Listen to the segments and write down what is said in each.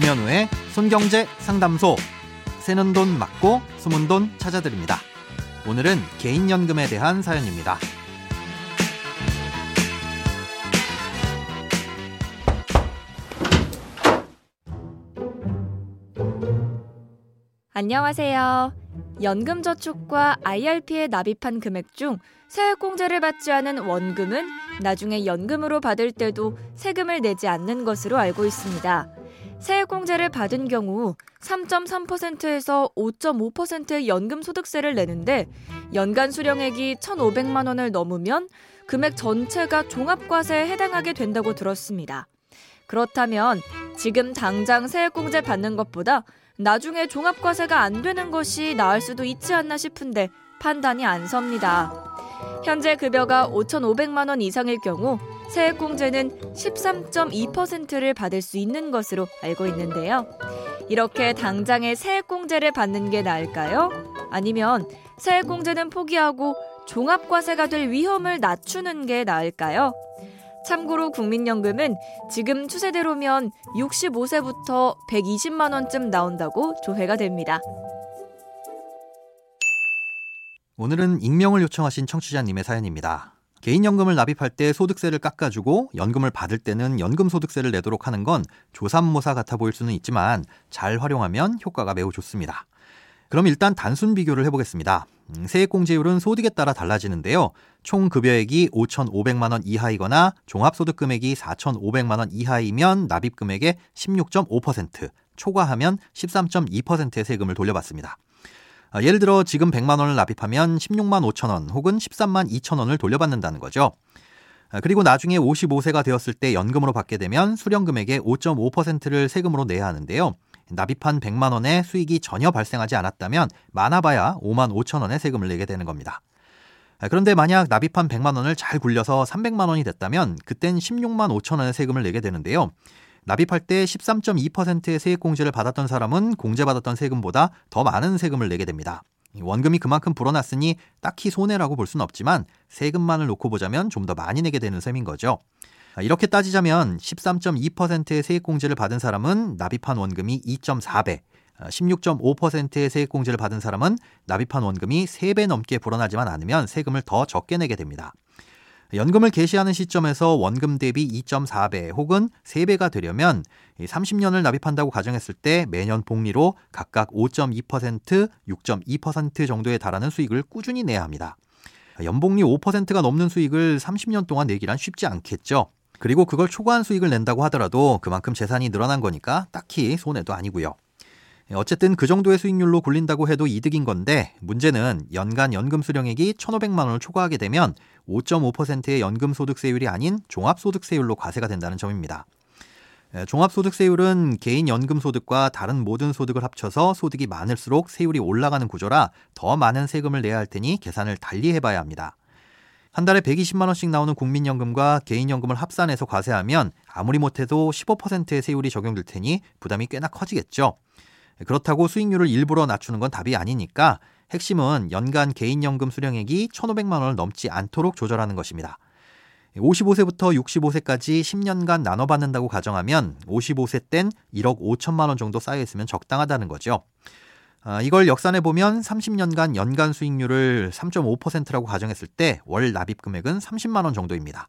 김현우의 손경제 상담소. 새는 돈 맞고 숨은 돈 찾아드립니다. 오늘은 개인연금에 대한 사연입니다. 안녕하세요. 연금저축과 IRP에 납입한 금액 중 세액공제를 받지 않은 원금은 나중에 연금으로 받을 때도 세금을 내지 않는 것으로 알고 있습니다. 세액공제를 받은 경우 3.3%에서 5.5%의 연금소득세를 내는데 연간 수령액이 1,500만 원을 넘으면 금액 전체가 종합과세에 해당하게 된다고 들었습니다. 그렇다면 지금 당장 세액공제 받는 것보다 나중에 종합과세가 안 되는 것이 나을 수도 있지 않나 싶은데 판단이 안 섭니다. 현재 급여가 5,500만 원 이상일 경우 세액공제는 13.2%를 받을 수 있는 것으로 알고 있는데요. 이렇게 당장의 세액공제를 받는 게 나을까요? 아니면 세액공제는 포기하고 종합과세가 될 위험을 낮추는 게 나을까요? 참고로 국민연금은 지금 추세대로면 65세부터 120만 원쯤 나온다고 조회가 됩니다. 오늘은 익명을 요청하신 청취자님의 사연입니다. 개인연금을 납입할 때 소득세를 깎아주고 연금을 받을 때는 연금소득세를 내도록 하는 건 조삼모사 같아 보일 수는 있지만 잘 활용하면 효과가 매우 좋습니다. 그럼 일단 단순 비교를 해보겠습니다. 음, 세액공제율은 소득에 따라 달라지는데요. 총 급여액이 5,500만 원 이하이거나 종합소득 금액이 4,500만 원 이하이면 납입 금액의 16.5%, 초과하면 13.2%의 세금을 돌려받습니다. 아, 예를 들어 지금 100만 원을 납입하면 16만 5천 원 혹은 13만 2천 원을 돌려받는다는 거죠. 아, 그리고 나중에 55세가 되었을 때 연금으로 받게 되면 수령 금액의 5.5%를 세금으로 내야 하는데요. 납입한 100만 원의 수익이 전혀 발생하지 않았다면 많아봐야 5만 5천 원의 세금을 내게 되는 겁니다. 아, 그런데 만약 납입한 100만 원을 잘 굴려서 300만 원이 됐다면 그땐 16만 5천 원의 세금을 내게 되는데요. 납입할 때 13.2%의 세액 공제를 받았던 사람은 공제받았던 세금보다 더 많은 세금을 내게 됩니다. 원금이 그만큼 불어났으니 딱히 손해라고 볼 수는 없지만 세금만을 놓고 보자면 좀 더 많이 내게 되는 셈인 거죠. 아, 이렇게 따지자면 13.2%의 세액공제를 받은 사람은 납입한 원금이 2.4배, 16.5%의 아, 세액공제를 받은 사람은 납입한 원금이 3배 넘게 불어나지만 않으면 세금을 더 적게 내게 됩니다. 연금을 개시하는 시점에서 원금 대비 2.4배 혹은 3배가 되려면 30년을 납입한다고 가정했을 때 매년 복리로 각각 5.2%, 6.2% 정도에 달하는 수익을 꾸준히 내야 합니다. 연복리 5%가 넘는 수익을 30년 동안 내기란 쉽지 않겠죠. 그리고 그걸 초과한 수익을 낸다고 하더라도 그만큼 재산이 늘어난 거니까 딱히 손해도 아니고요. 어쨌든 그 정도의 수익률로 굴린다고 해도 이득인 건데 문제는 연간 연금 수령액이 1,500만 원을 초과하게 되면 5.5%의 연금 소득세율이 아닌 종합소득세율로 과세가 된다는 점입니다. 종합소득세율은 개인 연금 소득과 다른 모든 소득을 합쳐서 소득이 많을수록 세율이 올라가는 구조라 더 많은 세금을 내야 할 테니 계산을 달리 해봐야 합니다. 한 달에 120만 원씩 나오는 국민연금과 개인연금을 합산해서 과세하면 아무리 못해도 15%의 세율이 적용될 테니 부담이 꽤나 커지겠죠. 그렇다고 수익률을 일부러 낮추는 건 답이 아니니까 핵심은 연간 개인연금 수령액이 1,500만 원을 넘지 않도록 조절하는 것입니다. 55세부터 65세까지 10년간 나눠 받는다고 가정하면 55세 땐 1억 5천만 원 정도 쌓여 있으면 적당하다는 거죠. 아, 이걸 역산해 보면 30년간 연간 수익률을 3.5%라고 가정했을 때 월 납입 금액은 30만 원 정도입니다.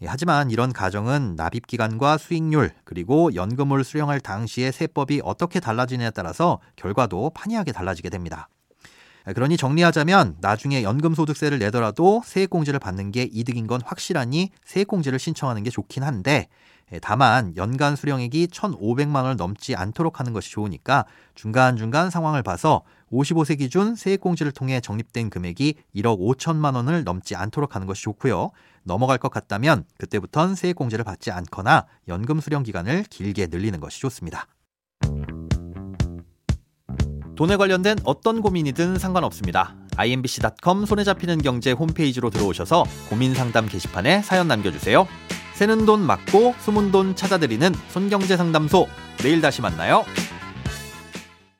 예, 하지만 이런 가정은 납입 기간과 수익률 그리고 연금을 수령할 당시의 세법이 어떻게 달라지느냐에 따라서 결과도 판이하게 달라지게 됩니다. 예, 그러니 정리하자면 나중에 연금소득세를 내더라도 세액공제를 받는 게 이득인 건 확실하니 세액공제를 신청하는 게 좋긴 한데 예, 다만 연간 수령액이 1,500만 원을 넘지 않도록 하는 것이 좋으니까 중간중간 상황을 봐서 55세 기준 세액공제를 통해 적립된 금액이 1억 5천만 원을 넘지 않도록 하는 것이 좋고요. 넘어갈 것 같다면 그때부턴 세액공제를 받지 않거나 연금 수령 기간을 길게 늘리는 것이 좋습니다. 돈에 관련된 어떤 고민이든 상관없습니다. imbc.com 손에 잡히는 경제 홈페이지로 들어오셔서 고민 상담 게시판에 사연 남겨주세요. 새는 돈 맞고 숨은 돈 찾아드리는 손경제 상담소. 내일 다시 만나요.